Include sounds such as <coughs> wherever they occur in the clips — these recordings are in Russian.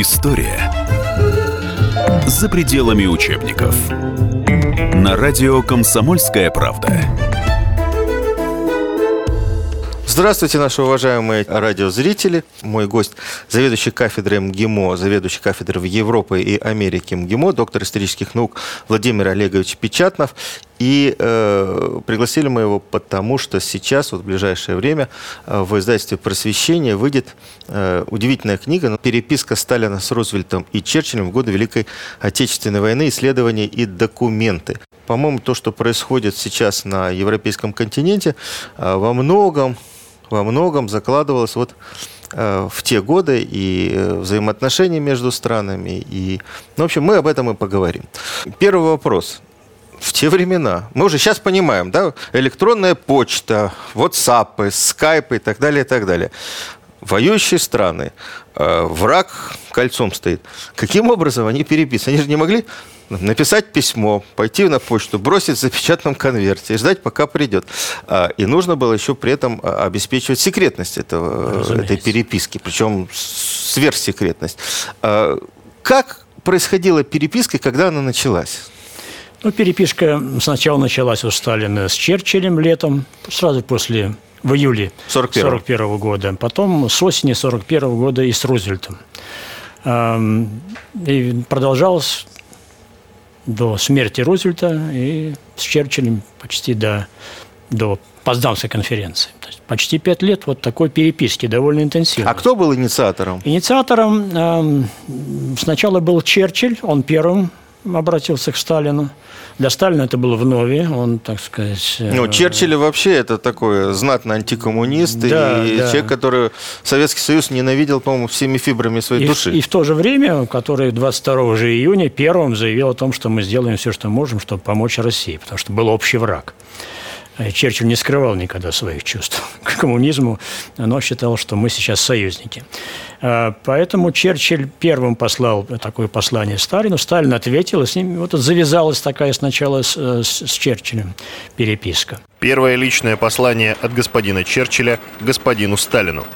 История за пределами учебников. На радио «Комсомольская правда». Здравствуйте, наши уважаемые радиозрители. Мой гость – заведующий кафедрой МГИМО, заведующий кафедрой Европы и Америки МГИМО, доктор исторических наук Владимир Олегович Печатнов. И э, пригласили мы его потому, что сейчас, вот в ближайшее время, э, в издательстве «Просвещение» выйдет э, удивительная книга «Переписка Сталина с Рузвельтом и Черчиллем в годы Великой Отечественной войны. Исследования и документы». По-моему, то, что происходит сейчас на европейском континенте, э, во многом во многом закладывалось вот э, в те годы и э, взаимоотношения между странами. И, ну, в общем, мы об этом и поговорим. Первый вопрос. В те времена, мы уже сейчас понимаем, да, электронная почта, WhatsApp, Skype и так далее, и так далее. Воюющие страны, э, враг кольцом стоит. Каким образом они переписывают? Они же не могли написать письмо, пойти на почту, бросить в запечатанном конверте и ждать, пока придет. А, и нужно было еще при этом а, обеспечивать секретность этого, этой переписки, причем сверхсекретность. А, как происходила переписка, когда она началась? Ну, переписка сначала началась у Сталина с Черчиллем летом, сразу после в июле 1941 -го года, потом с осени 1941 года и с Рузвельтом. И продолжалось до смерти Рузвельта и с Черчиллем почти до, до Поздамской конференции. То есть почти пять лет вот такой переписки, довольно интенсивной. А кто был инициатором? Инициатором э, сначала был Черчилль, он первым обратился к Сталину. Для Сталина это было вновь, он, так сказать... Э, ну, Черчилль вообще это такой знатный антикоммунист да, и да. человек, который Советский Союз ненавидел, по-моему, всеми фибрами своей и, души. И в то же время, который 22 же июня первым заявил о том, что мы сделаем все, что можем, чтобы помочь России, потому что был общий враг. Э, Черчилль не скрывал никогда своих чувств <laughs> к коммунизму, но считал, что мы сейчас союзники. Э, поэтому Черчилль первым послал такое послание Сталину. Сталин ответил, и с ним вот завязалась такая сначала с, э, с, с Черчиллем переписка. Первое личное послание от господина Черчилля господину Сталину.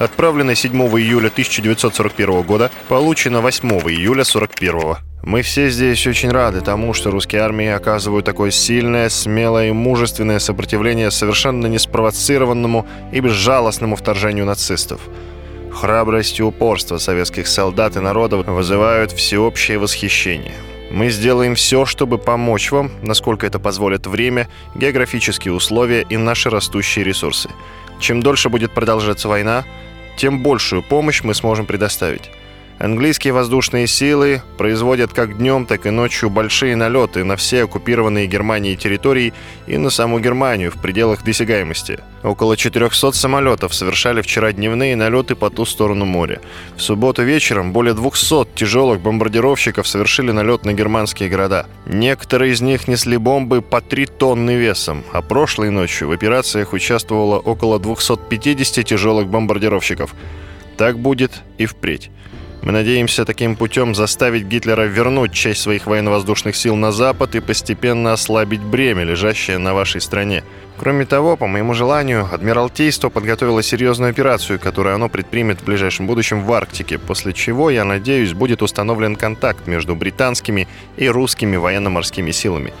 Отправлено 7 июля 1941 года, получено 8 июля 1941 мы все здесь очень рады тому, что русские армии оказывают такое сильное, смелое и мужественное сопротивление совершенно неспровоцированному и безжалостному вторжению нацистов. Храбрость и упорство советских солдат и народов вызывают всеобщее восхищение. Мы сделаем все, чтобы помочь вам, насколько это позволит время, географические условия и наши растущие ресурсы. Чем дольше будет продолжаться война, тем большую помощь мы сможем предоставить. Английские воздушные силы производят как днем, так и ночью большие налеты на все оккупированные Германией территории и на саму Германию в пределах досягаемости. Около 400 самолетов совершали вчера дневные налеты по ту сторону моря. В субботу вечером более 200 тяжелых бомбардировщиков совершили налет на германские города. Некоторые из них несли бомбы по 3 тонны весом, а прошлой ночью в операциях участвовало около 250 тяжелых бомбардировщиков. Так будет и впредь. Мы надеемся таким путем заставить Гитлера вернуть часть своих военно-воздушных сил на Запад и постепенно ослабить бремя, лежащее на вашей стране. Кроме того, по моему желанию, Адмиралтейство подготовило серьезную операцию, которую оно предпримет в ближайшем будущем в Арктике, после чего, я надеюсь, будет установлен контакт между британскими и русскими военно-морскими силами.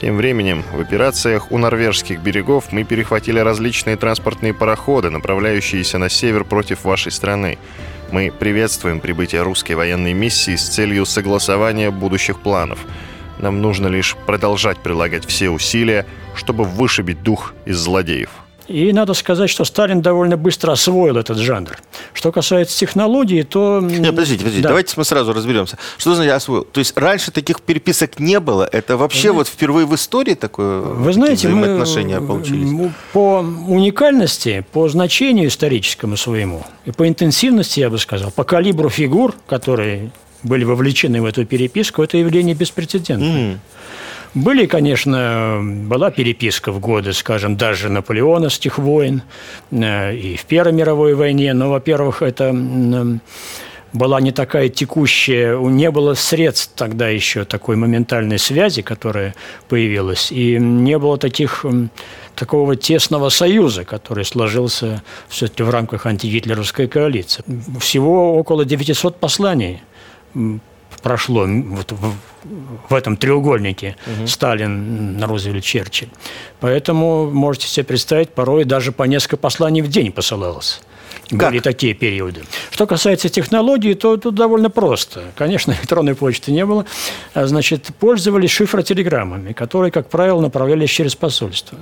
Тем временем, в операциях у норвежских берегов мы перехватили различные транспортные пароходы, направляющиеся на север против вашей страны. Мы приветствуем прибытие русской военной миссии с целью согласования будущих планов. Нам нужно лишь продолжать прилагать все усилия, чтобы вышибить дух из злодеев. И надо сказать, что Сталин довольно быстро освоил этот жанр. Что касается технологии, то... <laughs> Нет, подождите, подождите, да. давайте мы сразу разберемся. Что значит освоил? То есть раньше таких переписок не было? Это вообще Вы... вот впервые в истории такое Вы знаете, мы получились? по уникальности, по значению историческому своему, и по интенсивности, я бы сказал, по калибру фигур, которые были вовлечены в эту переписку, это явление беспрецедентное. Mm. Были, конечно, была переписка в годы, скажем, даже наполеоновских войн э, и в Первой мировой войне, но, во-первых, это была не такая текущая, не было средств тогда еще такой моментальной связи, которая появилась, и не было таких такого тесного союза, который сложился все-таки в рамках антигитлеровской коалиции. Всего около 900 посланий прошло вот в, в этом треугольнике угу. Сталин, Рузвельт, Черчилль. Поэтому можете себе представить, порой даже по несколько посланий в день посылалось. Как? Были такие периоды. Что касается технологий, то тут довольно просто. Конечно, <laughs> электронной почты не было. А, значит, пользовались шифротелеграммами, которые, как правило, направлялись через посольство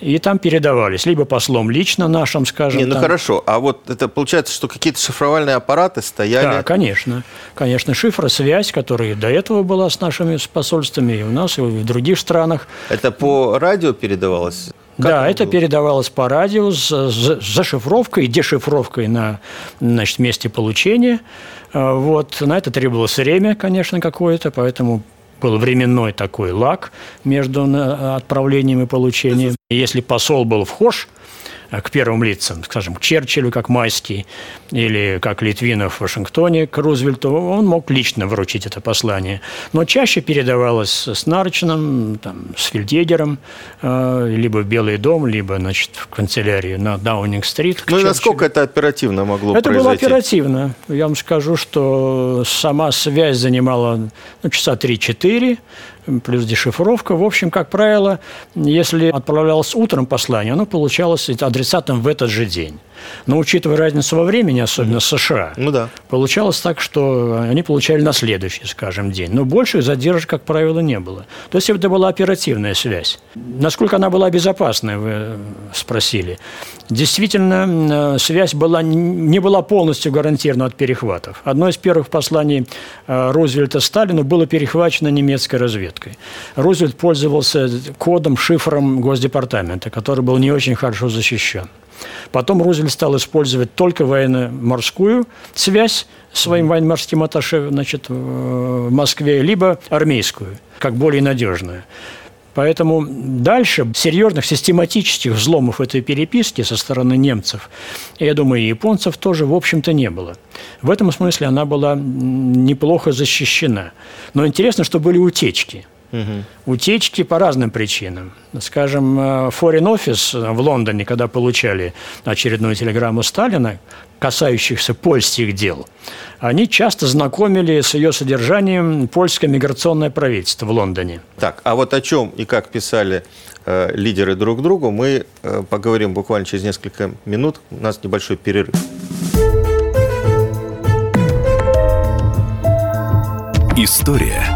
и там передавались либо послом лично нашим, скажем. Не, ну там. хорошо, а вот это получается, что какие-то шифровальные аппараты стояли. Да, конечно, конечно, шифросвязь, которая до этого была с нашими посольствами и у нас и в других странах. Это по радио передавалось? Как да, это было? передавалось по радио с, с зашифровкой дешифровкой на значит, месте получения. А, вот. На это требовалось время, конечно, какое-то, поэтому был временной такой лаг между отправлением и получением. Если посол был вхож к первым лицам, скажем, к Черчиллю, как Майский, или как Литвинов в Вашингтоне к Рузвельту, он мог лично вручить это послание. Но чаще передавалось с Нарчином, там, с Фельдъегером, э, либо в Белый дом, либо значит, в канцелярию на Даунинг-стрит. Ну и насколько это оперативно могло это произойти? было оперативно. Я вам скажу, что сама связь занимала ну, часа 3-4, плюс дешифровка. В общем, как правило, если отправлялось утром послание, оно получалось адресатом в этот же день. Но учитывая разницу во времени, особенно США, ну, да. получалось так, что они получали на следующий, скажем, день. Но больших задержек, как правило, не было. То есть это была оперативная связь. Насколько она была безопасной, вы спросили. Действительно, связь была, не была полностью гарантирована от перехватов. Одно из первых посланий э, Рузвельта Сталину было перехвачено немецкой разведкой. Рузвельт пользовался кодом, шифром Госдепартамента, который был не очень хорошо защищен. Потом Рузвельт стал использовать только военно-морскую связь своим военно-морским атташе значит, в Москве, либо армейскую, как более надежную. Поэтому дальше серьезных систематических взломов этой переписки со стороны немцев, я думаю, и японцев тоже, в общем-то, не было. В этом смысле она была неплохо защищена. Но интересно, что были утечки – Угу. Утечки по разным причинам. Скажем, э, Foreign Office в Лондоне, когда получали очередную телеграмму Сталина, касающихся польских дел, они часто знакомили с ее содержанием польское миграционное правительство в Лондоне. Так, а вот о чем и как писали э, лидеры друг другу, мы э, поговорим буквально через несколько минут. У нас небольшой перерыв. История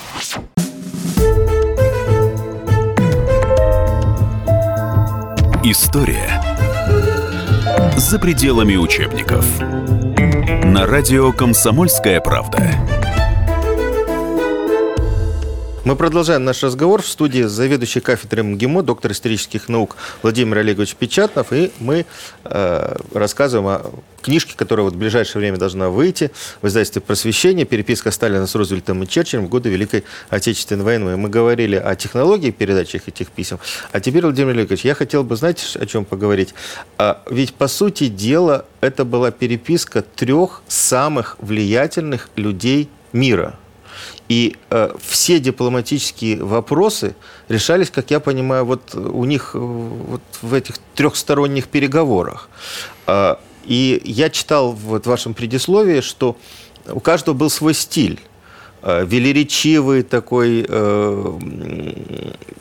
История за пределами учебников. На радио «Комсомольская правда». Мы продолжаем наш разговор в студии заведующей кафедрой МГИМО, доктор исторических наук Владимир Олегович Печатнов, и мы э, рассказываем о книжке, которая вот в ближайшее время должна выйти в издательстве «Просвещение. Переписка Сталина с Рузвельтом и Черчиллем в годы Великой Отечественной войны». Мы говорили о технологии передачи этих писем. А теперь, Владимир Олегович, я хотел бы, знаете, о чем поговорить? А, ведь, по сути дела, это была переписка трех самых влиятельных людей мира – и э, все дипломатические вопросы решались, как я понимаю, вот у них э, вот в этих трехсторонних переговорах. Э, и я читал вот в вашем предисловии, что у каждого был свой стиль э, велеречивый такой, э,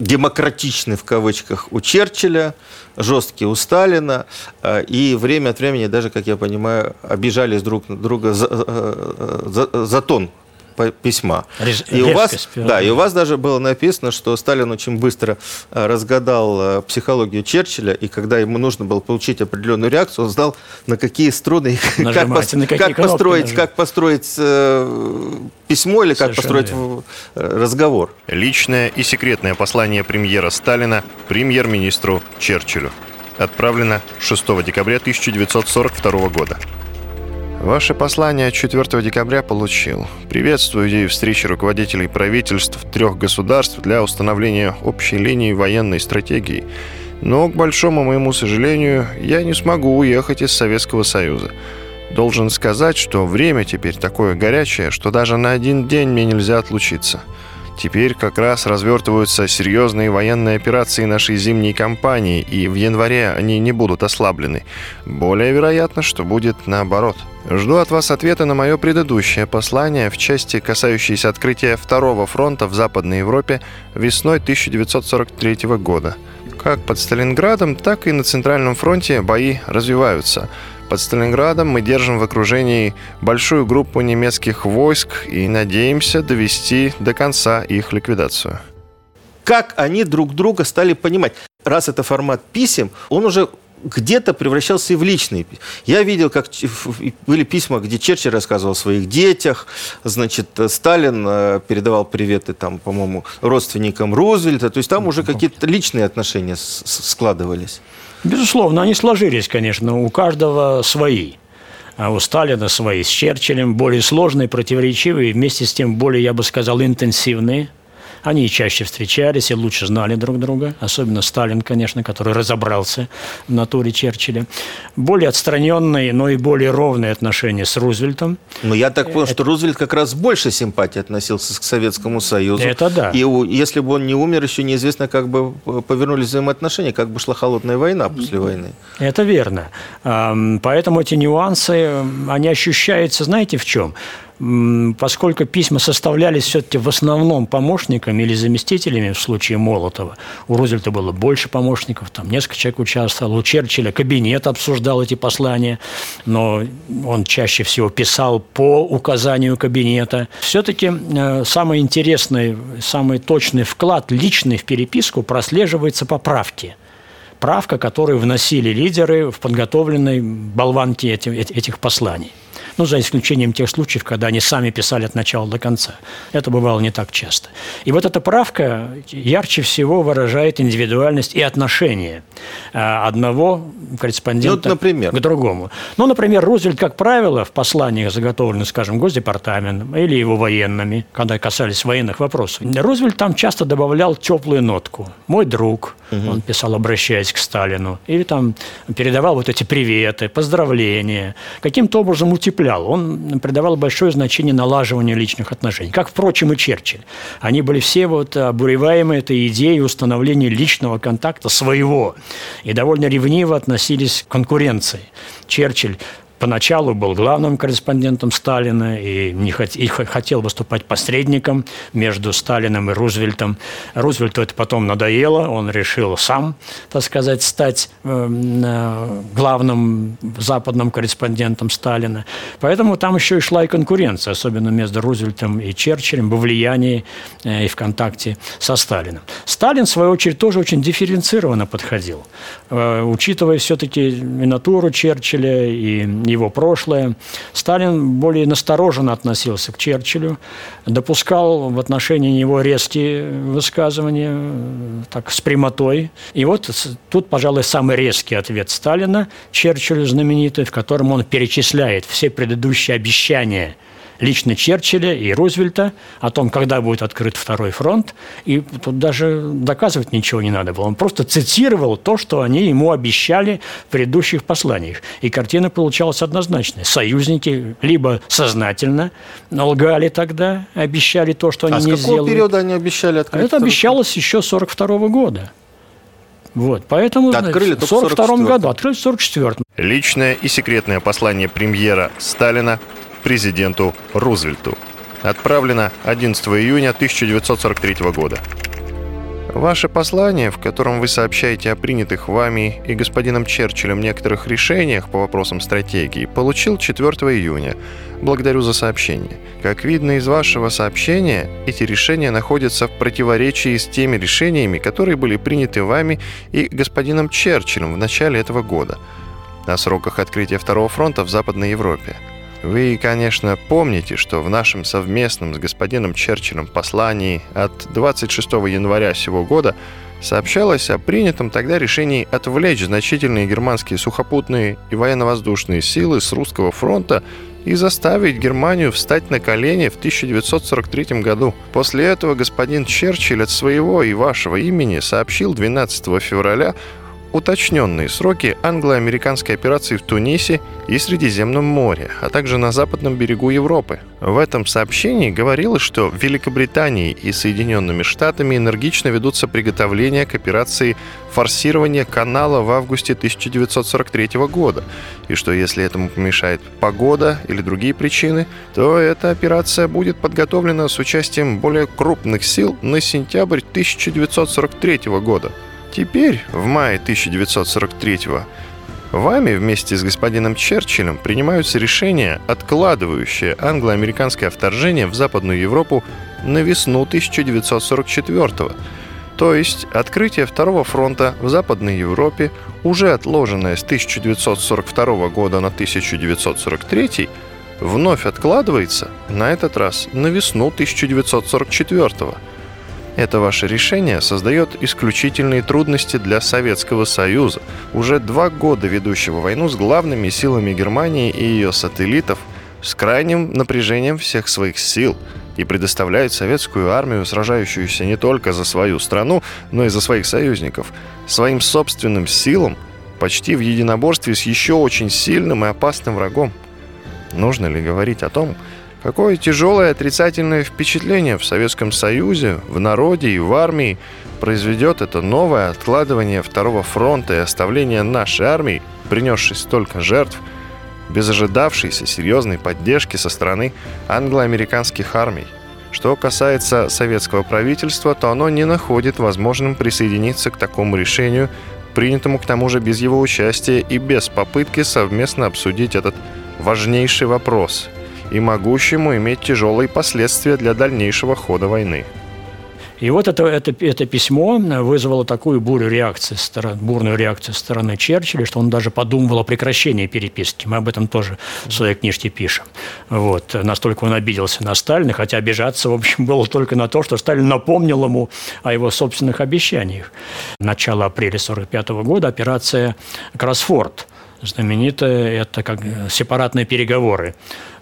демократичный в кавычках у Черчилля, жесткий у Сталина, э, и время от времени даже, как я понимаю, обижались друг друга за, э, за, за тон письма. Рез, и у вас, да, и у вас даже было написано, что Сталин очень быстро э, разгадал э, психологию Черчилля, и когда ему нужно было получить определенную реакцию, он знал, на какие струны, как, пос, на какие как построить, как построить э, письмо или как Совершенно построить верно. разговор. Личное и секретное послание премьера Сталина премьер-министру Черчиллю. Отправлено 6 декабря 1942 года. Ваше послание 4 декабря получил. Приветствую идею встречи руководителей правительств трех государств для установления общей линии военной стратегии. Но, к большому моему сожалению, я не смогу уехать из Советского Союза. Должен сказать, что время теперь такое горячее, что даже на один день мне нельзя отлучиться. Теперь как раз развертываются серьезные военные операции нашей зимней кампании, и в январе они не будут ослаблены. Более вероятно, что будет наоборот. Жду от вас ответа на мое предыдущее послание в части, касающейся открытия второго фронта в Западной Европе весной 1943 года. Как под Сталинградом, так и на Центральном фронте бои развиваются – под Сталинградом мы держим в окружении большую группу немецких войск и надеемся довести до конца их ликвидацию. Как они друг друга стали понимать? Раз это формат писем, он уже где-то превращался и в личный. Я видел, как были письма, где Черчилль рассказывал о своих детях, значит, Сталин э, передавал приветы, там, по-моему, родственникам Рузвельта, то есть там уже какие-то личные отношения складывались. Безусловно, они сложились, конечно, у каждого свои. А у Сталина свои с Черчиллем, более сложные, противоречивые, вместе с тем более, я бы сказал, интенсивные – они чаще встречались и лучше знали друг друга, особенно Сталин, конечно, который разобрался в натуре Черчилля. Более отстраненные, но и более ровные отношения с Рузвельтом. Но я так понял, Это... что Рузвельт как раз больше симпатии относился к Советскому Союзу. Это да. И если бы он не умер, еще неизвестно, как бы повернулись взаимоотношения, как бы шла холодная война после войны. Это верно. Поэтому эти нюансы, они ощущаются, знаете, в чем? Поскольку письма составлялись все-таки в основном помощниками или заместителями в случае Молотова, у Рузвельта было больше помощников, там несколько человек участвовало, у Черчилля кабинет обсуждал эти послания, но он чаще всего писал по указанию кабинета. Все-таки э, самый интересный, самый точный вклад личный в переписку прослеживается по правке правка, которую вносили лидеры в подготовленной болванке этих посланий ну, за исключением тех случаев, когда они сами писали от начала до конца. Это бывало не так часто. И вот эта правка ярче всего выражает индивидуальность и отношение э, одного корреспондента ну, например. к другому. Ну, например, Рузвельт, как правило, в посланиях, заготовленных, скажем, Госдепартаментом или его военными, когда касались военных вопросов, Рузвельт там часто добавлял теплую нотку. «Мой друг», угу. он писал, обращаясь к Сталину, или там передавал вот эти приветы, поздравления, каким-то образом утеплял укреплял, он придавал большое значение налаживанию личных отношений, как, впрочем, и Черчилль. Они были все вот обуреваемы этой идеей установления личного контакта своего и довольно ревниво относились к конкуренции. Черчилль поначалу был главным корреспондентом Сталина и, не хот, и хотел выступать посредником между Сталином и Рузвельтом. Рузвельту это потом надоело, он решил сам, так сказать, стать эм, э, главным западным корреспондентом Сталина. Поэтому там еще и шла и конкуренция, особенно между Рузвельтом и Черчиллем во влиянии э, и в контакте со Сталином. Сталин, в свою очередь, тоже очень дифференцированно подходил, э, учитывая все-таки и натуру Черчилля, и его прошлое. Сталин более настороженно относился к Черчиллю, допускал в отношении него резкие высказывания, так, с прямотой. И вот тут, пожалуй, самый резкий ответ Сталина Черчиллю знаменитый, в котором он перечисляет все предыдущие обещания – лично Черчилля и Рузвельта о том, когда будет открыт второй фронт. И тут даже доказывать ничего не надо было. Он просто цитировал то, что они ему обещали в предыдущих посланиях. И картина получалась однозначная. Союзники либо сознательно лгали тогда, обещали то, что они а не сделали. А с какого периода они обещали открыть? Это обещалось еще 42 года. Вот, поэтому открыли в 42 году, открыли в 44 Личное и секретное послание премьера Сталина президенту Рузвельту. Отправлено 11 июня 1943 года. Ваше послание, в котором вы сообщаете о принятых вами и господином Черчиллем некоторых решениях по вопросам стратегии, получил 4 июня. Благодарю за сообщение. Как видно из вашего сообщения, эти решения находятся в противоречии с теми решениями, которые были приняты вами и господином Черчиллем в начале этого года о сроках открытия Второго фронта в Западной Европе. Вы, конечно, помните, что в нашем совместном с господином Черчиллем послании от 26 января сего года сообщалось о принятом тогда решении отвлечь значительные германские сухопутные и военно-воздушные силы с русского фронта и заставить Германию встать на колени в 1943 году. После этого господин Черчилль от своего и вашего имени сообщил 12 февраля уточненные сроки англо-американской операции в Тунисе и Средиземном море, а также на западном берегу Европы. В этом сообщении говорилось, что в Великобритании и Соединенными Штатами энергично ведутся приготовления к операции форсирования канала в августе 1943 года, и что если этому помешает погода или другие причины, то эта операция будет подготовлена с участием более крупных сил на сентябрь 1943 года. Теперь, в мае 1943-го, вами вместе с господином Черчиллем принимаются решения, откладывающие англо-американское вторжение в Западную Европу на весну 1944-го. То есть открытие Второго фронта в Западной Европе, уже отложенное с 1942 года на 1943, вновь откладывается, на этот раз на весну 1944 года. Это ваше решение создает исключительные трудности для Советского Союза, уже два года ведущего войну с главными силами Германии и ее сателлитов, с крайним напряжением всех своих сил и предоставляет советскую армию, сражающуюся не только за свою страну, но и за своих союзников, своим собственным силам, почти в единоборстве с еще очень сильным и опасным врагом. Нужно ли говорить о том, Какое тяжелое отрицательное впечатление в Советском Союзе, в народе и в армии произведет это новое откладывание Второго фронта и оставление нашей армии, принесшей столько жертв, без ожидавшейся серьезной поддержки со стороны англо-американских армий. Что касается советского правительства, то оно не находит возможным присоединиться к такому решению, принятому к тому же без его участия и без попытки совместно обсудить этот важнейший вопрос – и могущему иметь тяжелые последствия для дальнейшего хода войны. И вот это, это, это письмо вызвало такую бурю реакции, бурную реакцию со стороны Черчилля, что он даже подумывал о прекращении переписки. Мы об этом тоже в своей книжке пишем. Вот. Настолько он обиделся на Сталина, хотя обижаться, в общем, было только на то, что Сталин напомнил ему о его собственных обещаниях. Начало апреля 1945 года операция «Кросфорд», знаменитая, это как сепаратные переговоры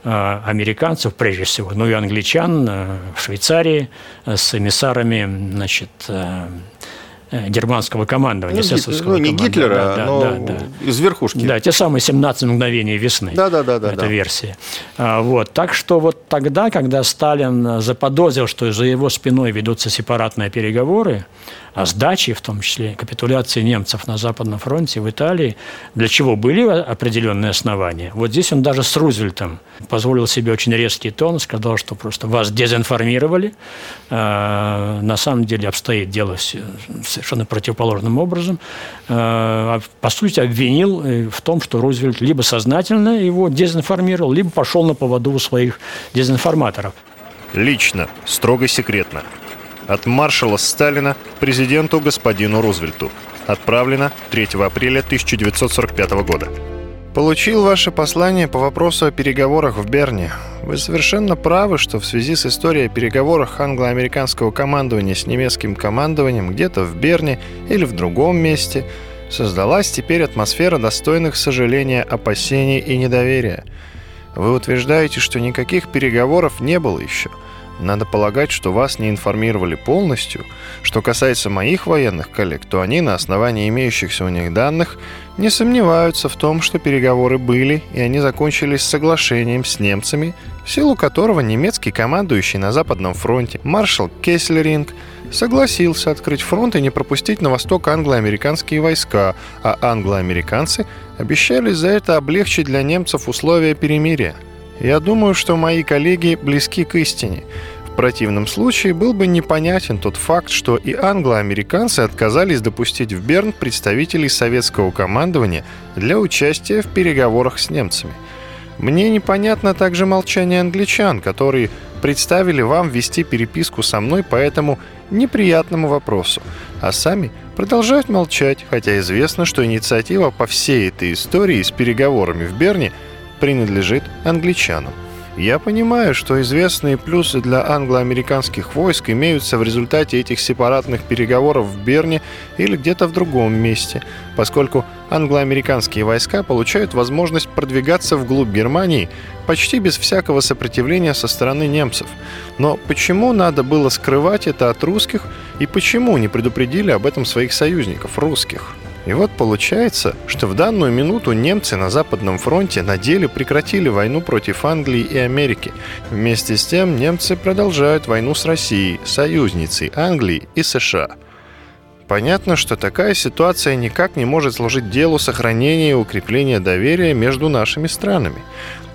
Э, американцев, прежде всего, ну и англичан э, в Швейцарии э, с эмиссарами значит, германского командования, ну, ну, не Гитлера, да, да, но да, да. из верхушки. Да, те самые 17 мгновений весны. Да, да, да, да. Эта да. версия. А, вот, так что вот тогда, когда Сталин заподозрил, что за его спиной ведутся сепаратные переговоры, о сдаче, в том числе капитуляции немцев на Западном фронте, в Италии, для чего были определенные основания. Вот здесь он даже с Рузвельтом позволил себе очень резкий тон, сказал, что просто вас дезинформировали. А, на самом деле обстоит дело совершенно противоположным образом. А, по сути, обвинил э, в том, что Рузвельт либо сознательно его дезинформировал, либо пошел на поводу у своих дезинформаторов. Лично, строго секретно от маршала Сталина президенту господину Рузвельту. Отправлено 3 апреля 1945 года. Получил ваше послание по вопросу о переговорах в Берне. Вы совершенно правы, что в связи с историей о переговорах англо-американского командования с немецким командованием где-то в Берне или в другом месте создалась теперь атмосфера достойных сожаления, опасений и недоверия. Вы утверждаете, что никаких переговоров не было еще – надо полагать, что вас не информировали полностью. Что касается моих военных коллег, то они на основании имеющихся у них данных не сомневаются в том, что переговоры были, и они закончились соглашением с немцами, в силу которого немецкий командующий на Западном фронте маршал Кеслеринг согласился открыть фронт и не пропустить на восток англо-американские войска, а англо-американцы обещали за это облегчить для немцев условия перемирия – я думаю, что мои коллеги близки к истине. В противном случае был бы непонятен тот факт, что и англо-американцы отказались допустить в Берн представителей советского командования для участия в переговорах с немцами. Мне непонятно также молчание англичан, которые представили вам вести переписку со мной по этому неприятному вопросу, а сами продолжают молчать, хотя известно, что инициатива по всей этой истории с переговорами в Берне принадлежит англичанам. Я понимаю, что известные плюсы для англо-американских войск имеются в результате этих сепаратных переговоров в Берне или где-то в другом месте, поскольку англо-американские войска получают возможность продвигаться вглубь Германии почти без всякого сопротивления со стороны немцев. Но почему надо было скрывать это от русских и почему не предупредили об этом своих союзников, русских? И вот получается, что в данную минуту немцы на Западном фронте на деле прекратили войну против Англии и Америки. Вместе с тем немцы продолжают войну с Россией, союзницей Англии и США. Понятно, что такая ситуация никак не может служить делу сохранения и укрепления доверия между нашими странами.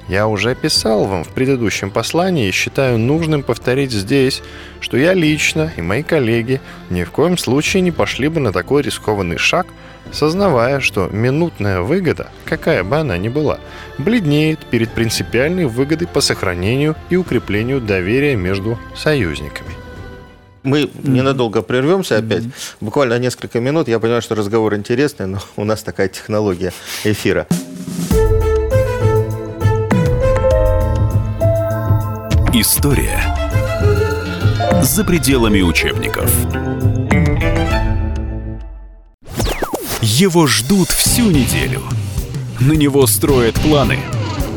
Я уже писал вам в предыдущем послании и считаю нужным повторить здесь, что я лично и мои коллеги ни в коем случае не пошли бы на такой рискованный шаг – сознавая, что минутная выгода, какая бы она ни была, бледнеет перед принципиальной выгодой по сохранению и укреплению доверия между союзниками. Мы ненадолго прервемся опять, буквально несколько минут. Я понимаю, что разговор интересный, но у нас такая технология эфира. История за пределами учебников. Его ждут всю неделю. На него строят планы.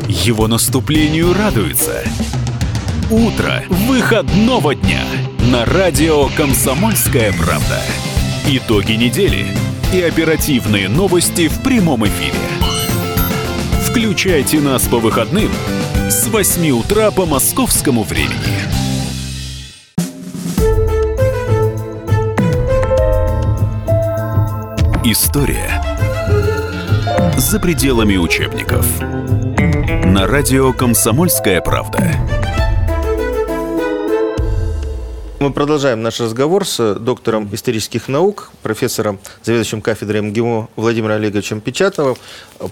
Его наступлению радуются. Утро выходного дня на радио «Комсомольская правда». Итоги недели и оперативные новости в прямом эфире. Включайте нас по выходным с 8 утра по московскому времени. История за пределами учебников. На радио «Комсомольская правда». Мы продолжаем наш разговор с доктором исторических наук, профессором, заведующим кафедрой МГИМО Владимиром Олеговичем Печатовым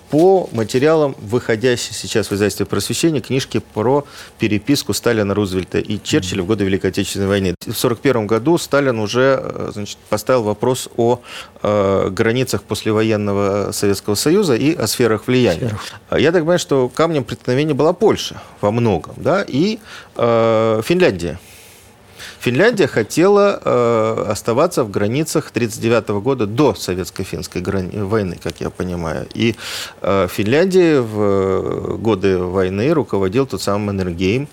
по материалам, выходящей сейчас в издательстве просвещения, книжки про переписку Сталина, Рузвельта и Черчилля в годы Великой Отечественной войны. В 1941 году Сталин уже э, значит, поставил вопрос о э, границах послевоенного Советского Союза и о сферах влияния. Сферах. Я так понимаю, что камнем преткновения была Польша во многом, да, и э, Финляндия. Финляндия хотела э, оставаться в границах 1939 года до советско-финской грани- войны, как я понимаю. И э, Финляндии в э, годы войны руководил тот самый Маннергейм,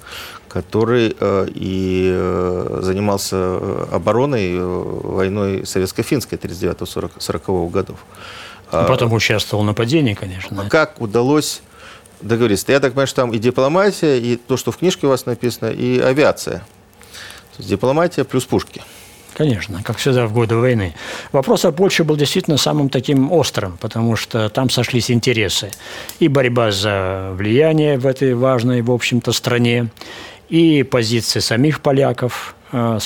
который э, и э, занимался э, обороной э, войной советско-финской 39-40 годов. А потом участвовал в нападении, конечно. Как удалось договориться? Я так понимаю, что там и дипломатия, и то, что в книжке у вас написано, и авиация – дипломатия плюс пушки. Конечно, как всегда в годы войны. Вопрос о Польше был действительно самым таким острым, потому что там сошлись интересы. И борьба за влияние в этой важной, в общем-то, стране, и позиции самих поляков, э,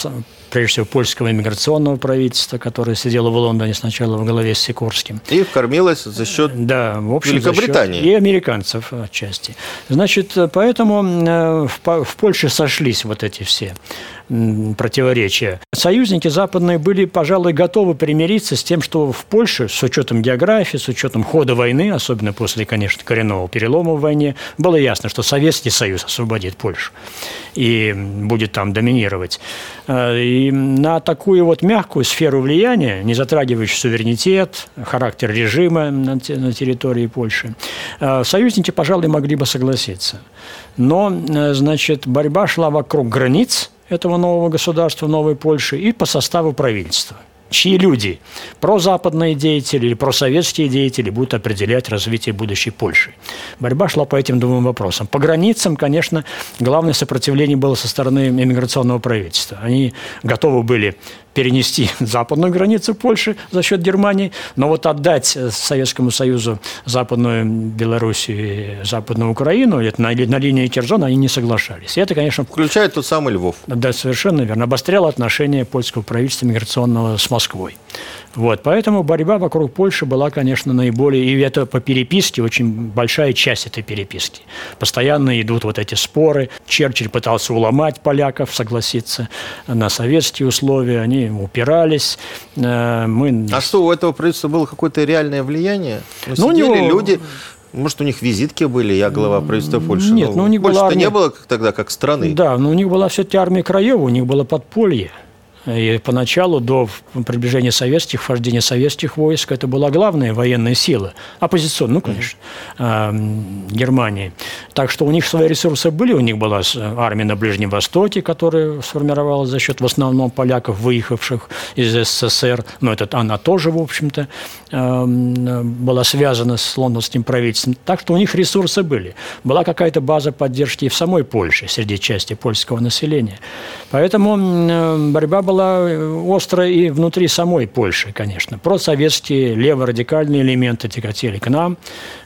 прежде всего, польского иммиграционного правительства, которое сидело в Лондоне сначала во главе с Сикорским. И кормилось за счет да, в общем, Великобритании. Счет и американцев отчасти. Значит, поэтому э, в Польше сошлись вот эти все противоречия. Союзники западные были, пожалуй, готовы примириться с тем, что в Польше, с учетом географии, с учетом хода войны, особенно после, конечно, коренного перелома в войне, было ясно, что Советский Союз освободит Польшу и будет там доминировать. Э, и на такую вот мягкую сферу влияния, не затрагивающую суверенитет, характер режима на территории Польши, э, союзники, пожалуй, могли бы согласиться. Но, э, значит, борьба шла вокруг границ этого нового государства, новой Польши, и по составу правительства чьи люди, прозападные деятели или просоветские деятели, будут определять развитие будущей Польши. Борьба шла по этим двум вопросам. По границам, конечно, главное сопротивление было со стороны иммиграционного правительства. Они готовы были перенести западную границу Польши за счет Германии, но вот отдать Советскому Союзу Западную Белоруссию и Западную Украину это на, на линии Кержона они не соглашались. И это, конечно... Включает тот самый Львов. Да, совершенно верно. Обостряло отношения польского правительства миграционного с Москвой. Вот, поэтому борьба вокруг Польши была, конечно, наиболее, и это по переписке, очень большая часть этой переписки. Постоянно идут вот эти споры. Черчилль пытался уломать поляков, согласиться на советские условия, они упирались. Э, мы... А что, у этого правительства было какое-то реальное влияние? Ну, ну сидели него... люди, может, у них визитки были, я глава правительства Польши. Нет, но, ну, у них была армия... не было тогда как страны. Да, но у них была все-таки армия Краева, у них было подполье. И поначалу, до приближения советских, вхождения советских войск, это была главная военная сила, оппозиционная, ну, конечно, mm-hmm. Германии. Так что у них свои ресурсы были, у них была армия на Ближнем Востоке, которая сформировалась за счет в основном поляков, выехавших из СССР, но это, она тоже, в общем-то, была связана с лондонским правительством. Так что у них ресурсы были. Была какая-то база поддержки и в самой Польше, среди части польского населения. Поэтому борьба была была э, острая и внутри самой Польши, конечно. Просоветские леворадикальные элементы тяготели к нам.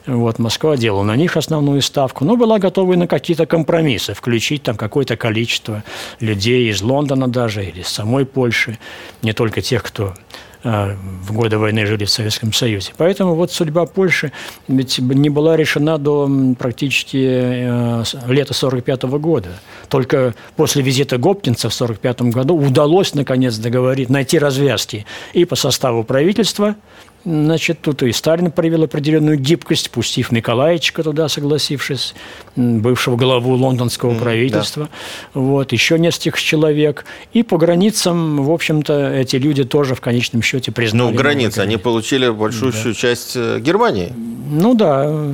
Вот, Москва делала на них основную ставку, но была готова и на какие-то компромиссы, включить там какое-то количество людей из Лондона даже, или из самой Польши, не только тех, кто в годы войны жили в Советском Союзе. Поэтому вот судьба Польши ведь не была решена до практически э, лета 1945 года. Только после визита Гопкинса в 1945 году удалось наконец договорить, найти развязки и по составу правительства – Значит, тут и Сталин проявил определенную гибкость, пустив Николаевича туда, согласившись, бывшего главу лондонского правительства, да. вот, еще нескольких человек. И по границам, в общем-то, эти люди тоже в конечном счете признали. Ну, границы, они получили большую да. часть э, Германии. Ну да,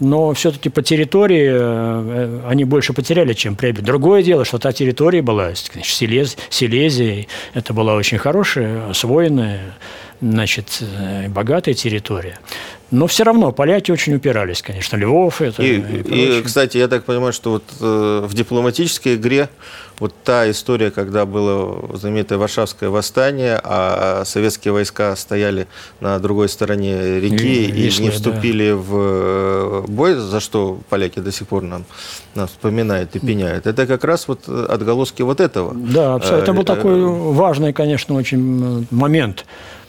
но все-таки по территории э, они больше потеряли, чем приобрели. Другое дело, что та территория была, Силез, Силезия, это была очень хорошая, освоенная, значит, э, богатая территория. Но все равно поляки очень упирались, конечно, Львов это и, и, и кстати, я так понимаю, что вот э, в дипломатической игре вот та история, когда было знаменитое Варшавское восстание, а советские войска стояли на другой стороне реки и, и не вступили да. в э, бой, за что поляки до сих пор нам, нам вспоминают и пеняют. Это как раз вот отголоски вот этого. Да, это был такой важный, конечно, очень момент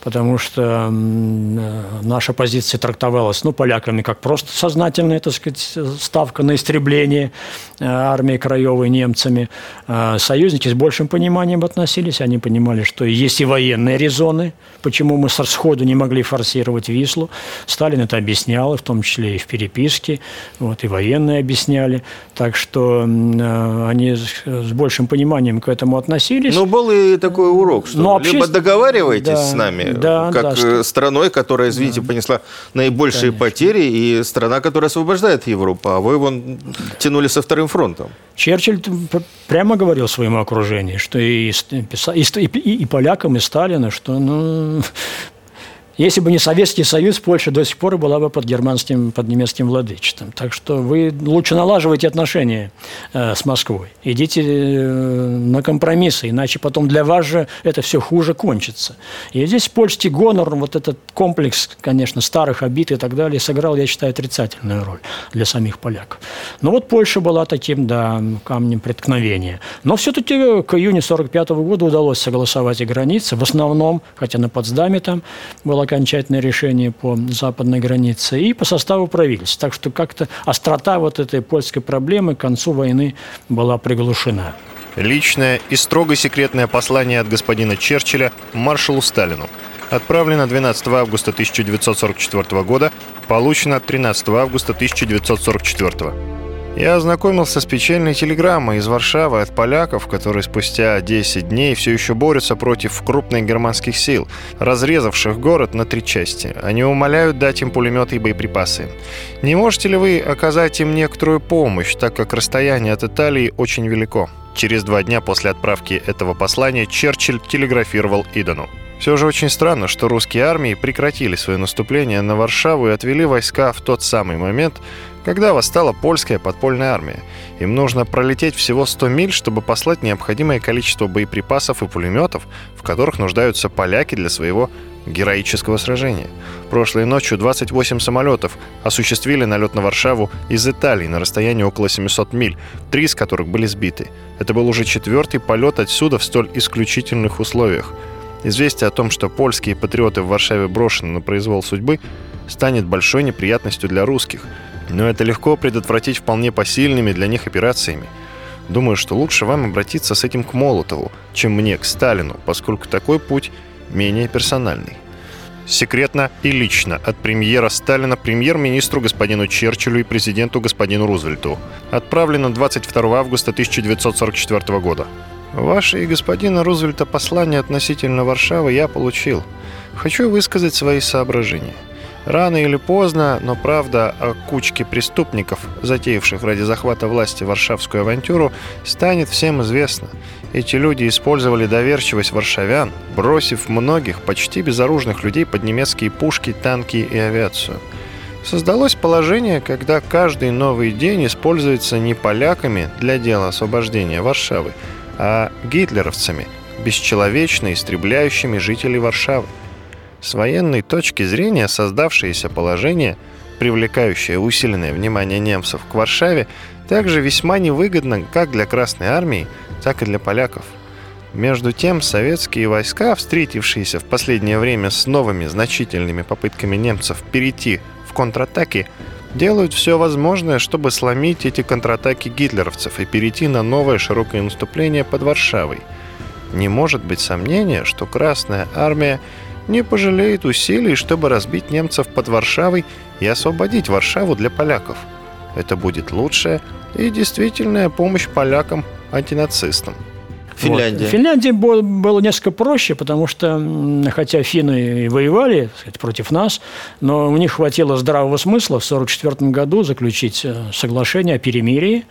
потому что наша позиция трактовалась ну, поляками как просто сознательная так сказать, ставка на истребление э, армии краевой немцами. А союзники с большим пониманием относились, они понимали, что есть и военные резоны, почему мы сходу не могли форсировать Вислу. Сталин это объяснял, в том числе и в переписке, вот, и военные объясняли. Так что э, они с большим пониманием к этому относились. Ну, был и такой урок, что Но либо договаривайтесь да, с нами, да, как да, э, страной, которая, извините, да. понесла наибольшие Конечно. потери, и страна, которая освобождает Европу, а вы вон тянули со вторым фронтом. Черчилль прямо говорил своему окружению, что и, и, и, и полякам, и Сталину, что ну, если бы не Советский Союз, Польша до сих пор была бы под германским, под немецким владычеством. Так что вы лучше налаживайте отношения э, с Москвой. Идите э, на компромиссы, иначе потом для вас же это все хуже кончится. И здесь польский гонор, вот этот комплекс, конечно, старых обид и так далее, сыграл, я считаю, отрицательную роль для самих поляков. Но вот Польша была таким, да, камнем преткновения. Но все-таки к июню 1945 года удалось согласовать и границы. В основном, хотя на Потсдаме там была окончательное решение по западной границе и по составу правительства. Так что как-то острота вот этой польской проблемы к концу войны была приглушена. Личное и строго секретное послание от господина Черчилля маршалу Сталину. Отправлено 12 августа 1944 года, получено 13 августа 1944 я ознакомился с печальной телеграммой из Варшавы от поляков, которые спустя 10 дней все еще борются против крупных германских сил, разрезавших город на три части. Они умоляют дать им пулеметы и боеприпасы. Не можете ли вы оказать им некоторую помощь, так как расстояние от Италии очень велико? Через два дня после отправки этого послания Черчилль телеграфировал Идану. Все же очень странно, что русские армии прекратили свое наступление на Варшаву и отвели войска в тот самый момент, когда восстала польская подпольная армия. Им нужно пролететь всего 100 миль, чтобы послать необходимое количество боеприпасов и пулеметов, в которых нуждаются поляки для своего героического сражения. Прошлой ночью 28 самолетов осуществили налет на Варшаву из Италии на расстоянии около 700 миль, три из которых были сбиты. Это был уже четвертый полет отсюда в столь исключительных условиях. Известие о том, что польские патриоты в Варшаве брошены на произвол судьбы, станет большой неприятностью для русских. Но это легко предотвратить вполне посильными для них операциями. Думаю, что лучше вам обратиться с этим к Молотову, чем мне, к Сталину, поскольку такой путь менее персональный. Секретно и лично от премьера Сталина премьер-министру господину Черчиллю и президенту господину Рузвельту. Отправлено 22 августа 1944 года. Ваше и господина Рузвельта послание относительно Варшавы я получил. Хочу высказать свои соображения. Рано или поздно, но правда о кучке преступников, затеявших ради захвата власти варшавскую авантюру, станет всем известно. Эти люди использовали доверчивость варшавян, бросив многих почти безоружных людей под немецкие пушки, танки и авиацию. Создалось положение, когда каждый новый день используется не поляками для дела освобождения Варшавы, а гитлеровцами, бесчеловечно истребляющими жителей Варшавы. С военной точки зрения создавшееся положение, привлекающее усиленное внимание немцев к Варшаве, также весьма невыгодно как для Красной Армии, так и для поляков. Между тем, советские войска, встретившиеся в последнее время с новыми значительными попытками немцев перейти в контратаки, делают все возможное, чтобы сломить эти контратаки гитлеровцев и перейти на новое широкое наступление под Варшавой. Не может быть сомнения, что Красная Армия не пожалеет усилий, чтобы разбить немцев под Варшавой и освободить Варшаву для поляков. Это будет лучшая и действительная помощь полякам антинацистам. Финляндия. Вот. Финляндия было, было несколько проще, потому что, хотя финны воевали сказать, против нас, но у них хватило здравого смысла в 1944 году заключить э, соглашение о перемирии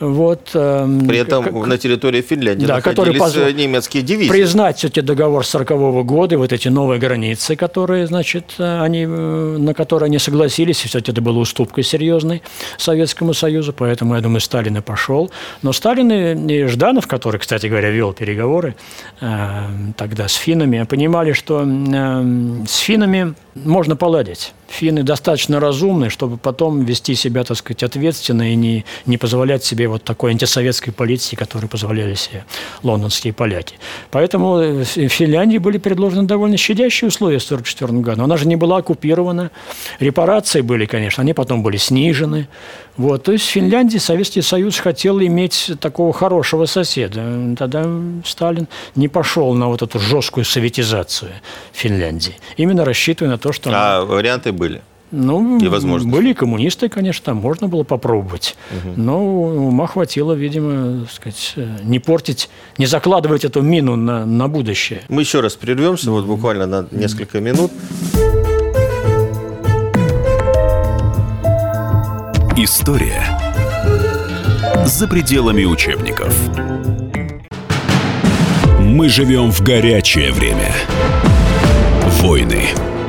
вот, эм, При этом как, на территории Финляндии да, находились позв... Э, немецкие дивизии. Признать все-таки договор 40 года, вот эти новые границы, которые, значит, э, они, э, на которые они согласились, и все-таки это была уступка серьезной Советскому Союзу, поэтому, я думаю, Сталин и пошел. Но Сталин и Жданов, который, кстати говоря, вел переговоры э, тогда с финнами, понимали, что э, с финнами можно поладить финны достаточно разумны, чтобы потом вести себя, так сказать, ответственно и не, не позволять себе вот такой антисоветской политики, которую позволяли себе лондонские поляки. Поэтому в Финляндии были предложены довольно щадящие условия в 1944 году. Она же не была оккупирована. Репарации были, конечно, они потом были снижены. Вот. То есть в Финляндии Советский Союз хотел иметь такого хорошего соседа. Тогда Сталин не пошел на вот эту жесткую советизацию Финляндии. Именно рассчитывая на то, что... А варианты были? Ну, и были коммунисты, конечно, там можно было попробовать. Угу. Но ума хватило, видимо, сказать, не портить, не закладывать эту мину на, на будущее. Мы еще раз прервемся, вот буквально на несколько минут. История за пределами учебников. Мы живем в горячее время. Войны,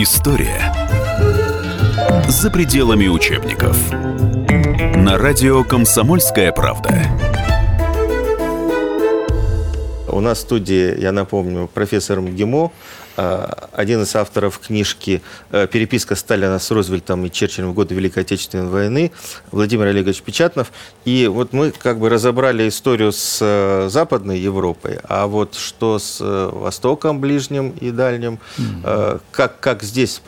История за пределами учебников. На радио «Комсомольская правда». У нас в студии, я напомню, профессор МГИМО, а, один из авторов книжки э, «Переписка Сталина с Рузвельтом и Черчиллем в годы Великой Отечественной войны» Владимир Олегович Печатнов. И вот мы как бы разобрали историю с э, Западной Европой, а вот что с э, Востоком Ближним и Дальним, mm-hmm. как, как здесь,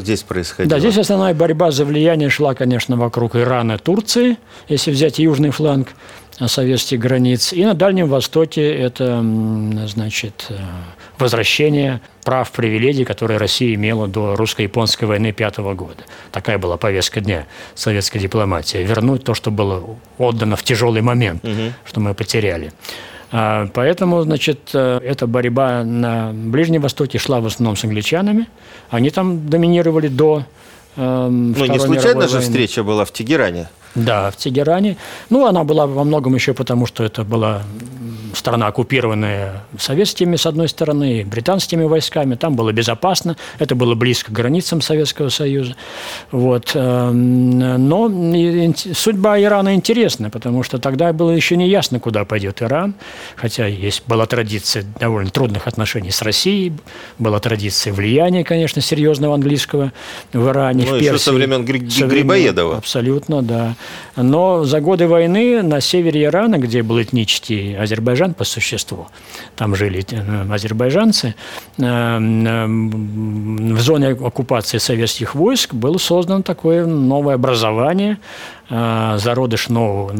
здесь происходило? Да, здесь основная борьба за влияние шла, конечно, вокруг Ирана, Турции, если взять южный фланг. Советских границ. И на Дальнем Востоке это, значит, э, возвращение прав, привилегий, которые Россия имела до русско-японской войны пятого года. Такая была повестка дня советской дипломатии. Вернуть то, что было отдано в тяжелый момент, угу. что мы потеряли. А, поэтому, значит, э, эта борьба на Ближнем Востоке шла в основном с англичанами. Они там доминировали до э, Ну, не случайно же войны. встреча была в Тегеране? Да, в Тегеране. Ну, она была во многом еще потому, что это была страна, оккупированная советскими, с одной стороны, и британскими войсками. Там было безопасно, это было близко к границам Советского Союза. Вот. Эм, но судьба Ирана интересна, потому что тогда было еще не ясно, куда пойдет Иран, хотя есть, была традиция довольно трудных отношений с Россией, была традиция влияния, конечно, серьезного английского в Иране, ну, в Персии. со времен Грибоедова. Абсолютно, да. Но за годы войны на севере Ирана, где был этнический Азербайджан, по существу. Там жили э, азербайджанцы. Э, в зоне оккупации советских войск было создано такое новое образование, зародыш нового,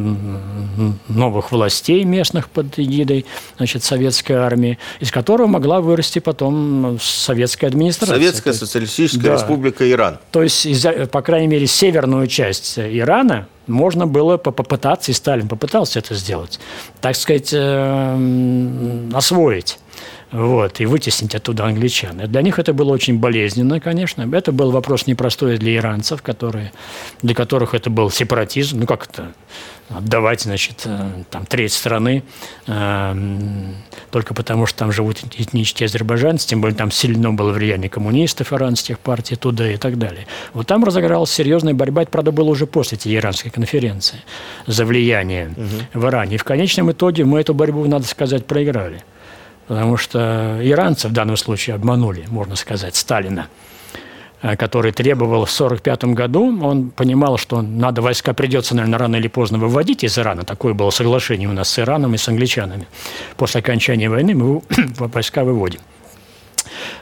новых властей местных под эгидой значит, советской армии, из которого могла вырасти потом советская администрация. Советская социалистическая да. республика Иран. То есть, по крайней мере, северную часть Ирана – можно было попытаться, и Сталин попытался это сделать, так сказать, эм, освоить вот, и вытеснить оттуда англичан. для них это было очень болезненно, конечно. Это был вопрос непростой для иранцев, которые, для которых это был сепаратизм. Ну, как это отдавать, значит, э, там, треть страны э, только потому, что там живут этнические азербайджанцы, тем более там сильно было влияние коммунистов иранских партий туда и так далее. Вот там разыгралась серьезная борьба, это, правда, было уже после иранской конференции за влияние угу. в Иране. И в конечном итоге мы эту борьбу, надо сказать, проиграли потому что иранцы в данном случае обманули, можно сказать, Сталина э, который требовал в 1945 году, он понимал, что надо войска придется, наверное, рано или поздно выводить из Ирана. Такое было соглашение у нас с Ираном и с англичанами. После окончания войны мы <coughs> войска выводим.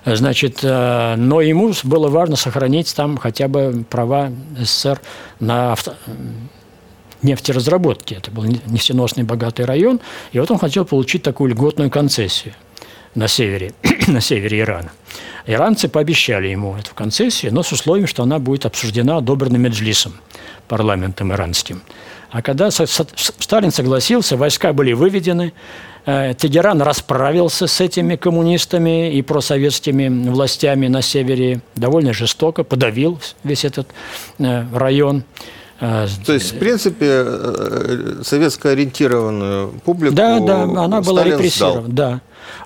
Значит, э, но ему было важно сохранить там хотя бы права СССР на авто, нефтеразработки. Это был нефтеносный богатый район. И вот он хотел получить такую льготную концессию на севере, <clears throat> на севере Ирана. Иранцы пообещали ему эту концессию, но с условием, что она будет обсуждена одобренным Меджлисом, парламентом иранским. А когда Сталин согласился, войска были выведены, э, Тегеран расправился с этими коммунистами и просоветскими властями на севере довольно жестоко, подавил весь этот э, район. А, То есть, в принципе, э, советско-ориентированную публику Да, да, она была репрессирована, да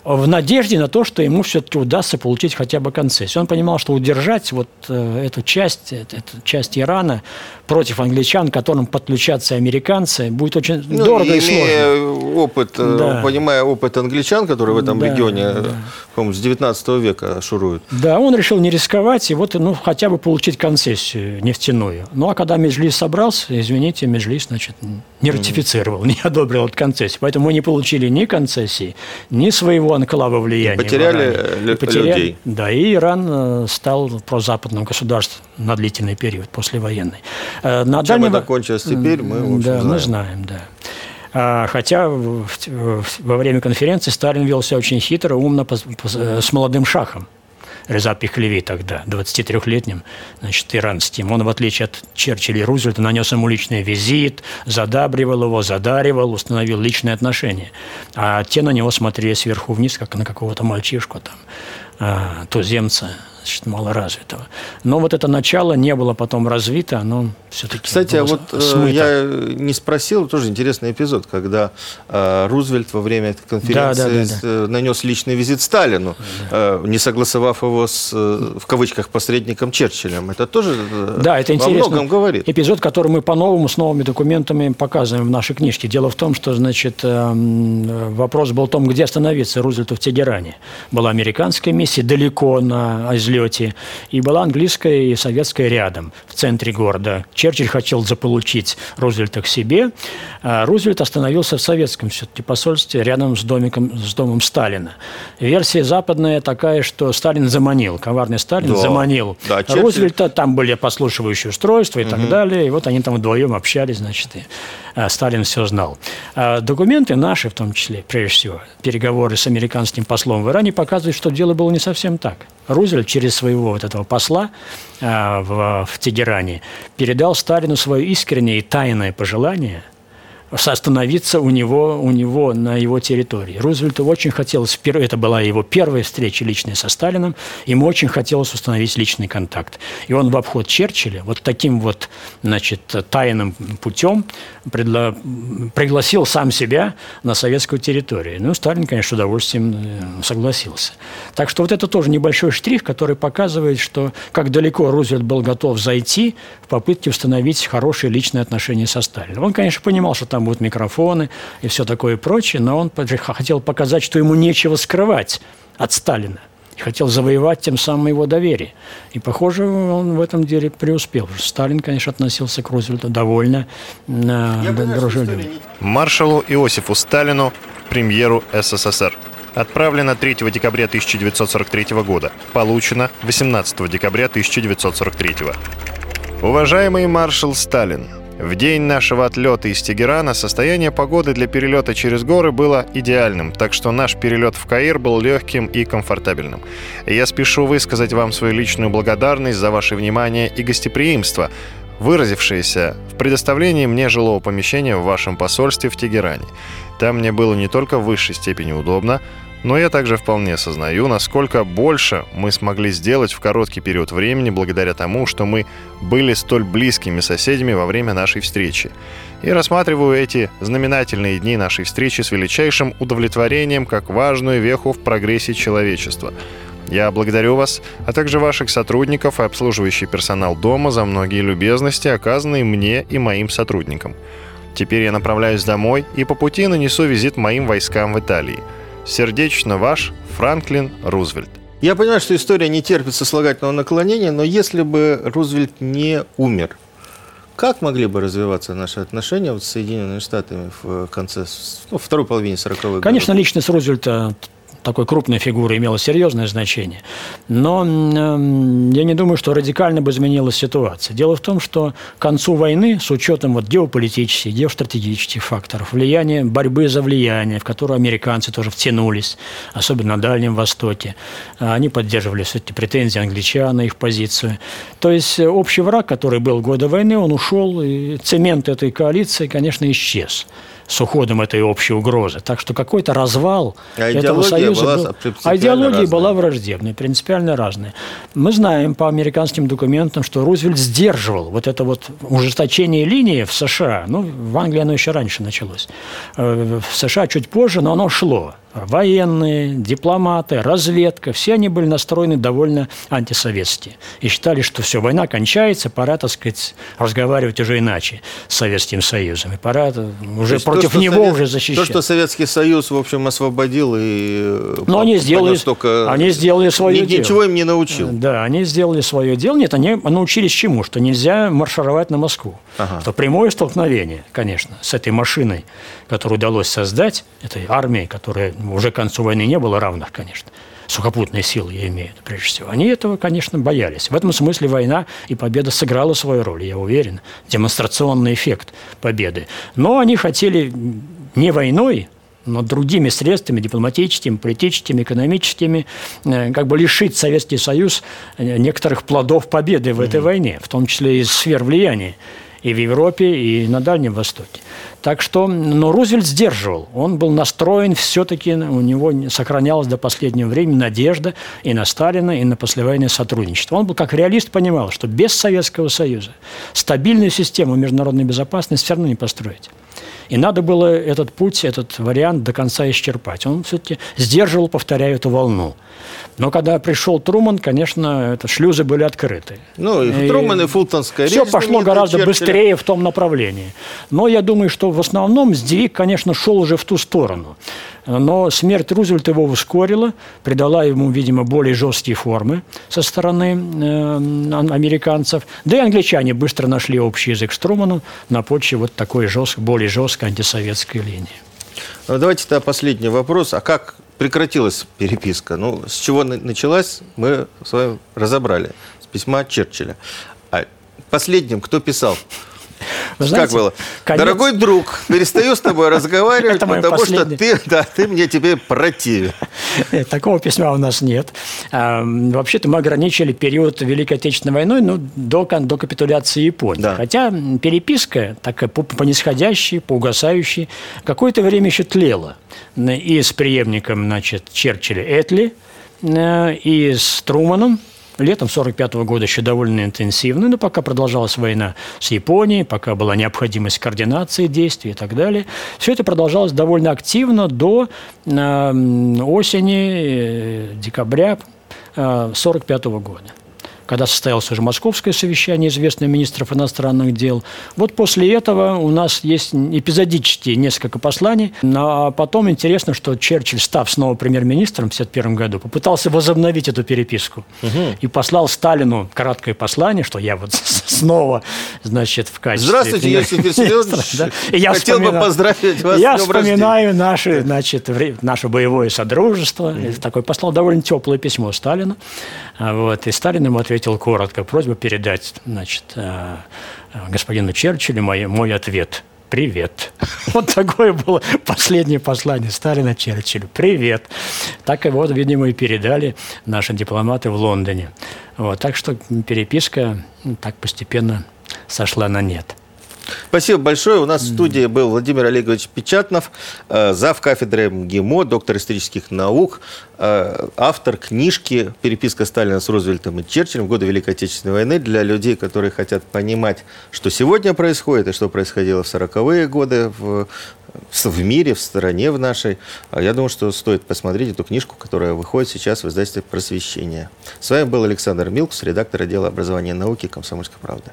в надежде на то, что ему все-таки удастся получить хотя бы концессию. Он понимал, что удержать вот э, эту часть, эту часть Ирана против англичан, к которым подключатся американцы, будет очень ну, дорого и, сложно. опыт, э, да. понимая опыт англичан, которые в этом да, регионе, да. с 19 века шуруют. Да, он решил не рисковать и вот ну, хотя бы получить концессию нефтяную. Ну, а когда Межлис собрался, извините, Межлис, значит, не ратифицировал, <laughs> не одобрил эту концессию. Поэтому мы не получили ни концессии, ни своего анклава влияния. И потеряли, потеряли людей. Да, и Иран э, стал прозападным государством на длительный период, послевоенный. Э, на Чем дальнем... это кончилось теперь, мы, в общем, Да, знаем. мы знаем, да. А, хотя во время конференции Сталин вел себя очень хитро, умно с молодым шахом. Реза Пехлеви тогда, 23-летним, значит, иранским. Он, в отличие от Черчилля и Рузвельта, нанес ему личный визит, задабривал его, задаривал, установил личные отношения. А те на него смотрели сверху вниз, как на какого-то мальчишку там, а, туземца, значит, малоразвитого. Но вот это начало не было потом развито, оно все-таки Кстати, а вот э, смыто. я не спросил, тоже интересный эпизод, когда э, Рузвельт во время этой конференции да, да, да, да. Э, нанес личный визит Сталину, да. не согласовав его с, в кавычках, посредником Черчиллем. Это тоже да, это во многом говорит. Эпизод, который мы по-новому с новыми документами показываем в нашей книжке. Дело в том, что, значит, вопрос был в том, где остановиться Рузвельту в Тегеране. Была американская миссия далеко на, из взлете, и была английская и советская рядом, в центре города. Черчилль хотел заполучить Рузвельта к себе, а Рузвельт остановился в советском все-таки посольстве рядом с, домиком, с домом Сталина. Версия западная такая, что Сталин заманил, коварный Сталин да. заманил да, Черчилль... Рузвельта, там были послушивающие устройства и угу. так далее, и вот они там вдвоем общались, значит, и а, Сталин все знал. А документы наши, в том числе, прежде всего, переговоры с американским послом в Иране показывают, что дело было не совсем так. Рузвельт через своего вот этого посла а, в, в Тегеране передал Сталину свое искреннее и тайное пожелание – остановиться у него, у него на его территории. Рузвельту очень хотелось, это была его первая встреча личная со Сталином, ему очень хотелось установить личный контакт. И он в обход Черчилля вот таким вот, значит, тайным путем предла... пригласил сам себя на советскую территорию. Ну, Сталин, конечно, с удовольствием э, согласился. Так что вот это тоже небольшой штрих, который показывает, что как далеко Рузвельт был готов зайти в попытке установить хорошие личные отношения со Сталином. Он, конечно, понимал, что там там будут микрофоны и все такое прочее, но он хотел показать, что ему нечего скрывать от Сталина. Хотел завоевать тем самым его доверие. И, похоже, он в этом деле преуспел. Сталин, конечно, относился к Рузвельту довольно э, дружелюбно. Маршалу Иосифу Сталину, премьеру СССР. Отправлено 3 декабря 1943 года. Получено 18 декабря 1943. Уважаемый маршал Сталин, в день нашего отлета из Тегерана состояние погоды для перелета через горы было идеальным, так что наш перелет в Каир был легким и комфортабельным. я спешу высказать вам свою личную благодарность за ваше внимание и гостеприимство, выразившееся в предоставлении мне жилого помещения в вашем посольстве в Тегеране. Там мне было не только в высшей степени удобно, но я также вполне осознаю, насколько больше мы смогли сделать в короткий период времени благодаря тому, что мы были столь близкими соседями во время нашей встречи. И рассматриваю эти знаменательные дни нашей встречи с величайшим удовлетворением как важную веху в прогрессе человечества. Я благодарю вас, а также ваших сотрудников и обслуживающий персонал дома за многие любезности, оказанные мне и моим сотрудникам. Теперь я направляюсь домой и по пути нанесу визит моим войскам в Италии – Сердечно ваш Франклин Рузвельт. Я понимаю, что история не терпит сослагательного наклонения, но если бы Рузвельт не умер, как могли бы развиваться наши отношения вот с Соединенными Штатами в конце, ну, второй половине 40-х годов? Конечно, личность Рузвельта такой крупной фигуры имело серьезное значение. Но я не думаю, что радикально бы изменилась ситуация. Дело в том, что к концу войны, с учетом вот геополитических, геостратегических факторов, влияния, борьбы за влияние, в которую американцы тоже втянулись, особенно на Дальнем Востоке, а, они поддерживали все эти претензии англичан на их позицию. То есть э, общий враг, который был в годы войны, он ушел, и цемент этой коалиции, конечно, исчез с уходом этой общей угрозы. Так что какой-то развал а этого союза была был... А идеология разная. была враждебной, принципиально разная. Мы знаем по американским документам, что Рузвельт сдерживал вот это вот ужесточение линии в США. Ну, в Англии оно еще раньше началось. Э, в США чуть позже, но оно шло военные, дипломаты, разведка, все они были настроены довольно антисоветски. И считали, что все, война кончается, пора, так сказать, разговаривать уже иначе с Советским Союзом. И пора уже то против то, него Совет... уже защищать. То, что Советский Союз, в общем, освободил и... Но они сделали, только... они сделали свое Ни, дело. Ничего им не научил. Да, они сделали свое дело. Нет, они научились чему? Что нельзя маршировать на Москву. Ага. Что прямое столкновение, конечно, с этой машиной, которую удалось создать, этой армией, которая уже к концу войны не было равных, конечно. Сухопутные силы, я имею в виду, прежде всего. Они этого, конечно, боялись. В этом смысле война и победа сыграла свою роль, я уверен. Демонстрационный эффект победы. Но они хотели не войной, но другими средствами, дипломатическими, политическими, экономическими, э, как бы лишить Советский Союз э, некоторых плодов победы в этой mm-hmm. войне, в том числе и сфер влияния и в Европе, и на Дальнем Востоке. Так что, но Рузвельт сдерживал. Он был настроен все-таки, у него сохранялась до последнего времени надежда и на Сталина, и на послевоенное сотрудничество. Он был как реалист, понимал, что без Советского Союза стабильную систему международной безопасности все равно не построить. И надо было этот путь, этот вариант до конца исчерпать. Он все-таки сдерживал, повторяю, эту волну. Но когда пришел Труман, конечно, это шлюзы были открыты. Ну, и, и Труман, и Фултонская Все пошло гораздо Черчилля. быстрее в том направлении. Но я думаю, что в основном сдвиг, конечно, шел уже в ту сторону. Но смерть Рузвельта его ускорила, придала ему, видимо, более жесткие формы со стороны э, американцев. Да и англичане быстро нашли общий язык с Труманом на почве вот такой жест, более жесткой антисоветской линии. Ну, давайте тогда последний вопрос. А как прекратилась переписка? Ну, с чего началась, мы с вами разобрали. С письма Черчилля. А последним кто писал? Вы знаете, как было? Конец... Дорогой друг, перестаю с тобой <laughs> разговаривать, потому что ты, да, ты мне теперь противен. <laughs> Такого письма у нас нет. Вообще-то мы ограничили период Великой Отечественной войны ну, до, до капитуляции Японии. Да. Хотя переписка, такая по, по нисходящей, по угасающей, какое-то время еще тлела. И с преемником значит, Черчилля Этли, э, и с Труманом, Летом 1945 года еще довольно интенсивно, но пока продолжалась война с Японией, пока была необходимость координации действий и так далее. Все это продолжалось довольно активно до э, осени, э, декабря 1945 э, года когда состоялось уже московское совещание известных министров иностранных дел. Вот после этого у нас есть эпизодические несколько посланий. А потом интересно, что Черчилль, став снова премьер-министром в 1951 году, попытался возобновить эту переписку угу. и послал Сталину краткое послание, что я вот <laughs> снова, значит, в качестве... Здравствуйте, Иосиф Виссарионович. Да? я Хотел вспомина... бы поздравить вас Я вспоминаю наше, значит, наше боевое содружество. Такой послал довольно теплое письмо Сталину. А вот, и Сталин ему ответил коротко. Просьба передать, значит, э, господину Черчиллю мой, мой ответ. Привет. <laughs> Вот такое было последнее послание Сталина Черчиллю. Привет. Так и вот, видимо, и передали наши дипломаты в Лондоне. Вот, так что переписка так постепенно сошла на нет. Спасибо большое. У нас в студии был Владимир Олегович Печатнов, э, зав. кафедры МГИМО, доктор исторических наук, э, автор книжки «Переписка Сталина с Рузвельтом и Черчиллем в годы Великой Отечественной войны» для людей, которые хотят понимать, что сегодня происходит и что происходило в 40-е годы в, в мире, в стране в нашей. А я думаю, что стоит посмотреть эту книжку, которая выходит сейчас в издательстве «Просвещение». С вами был Александр Милкус, редактор отдела образования и науки «Комсомольской правды».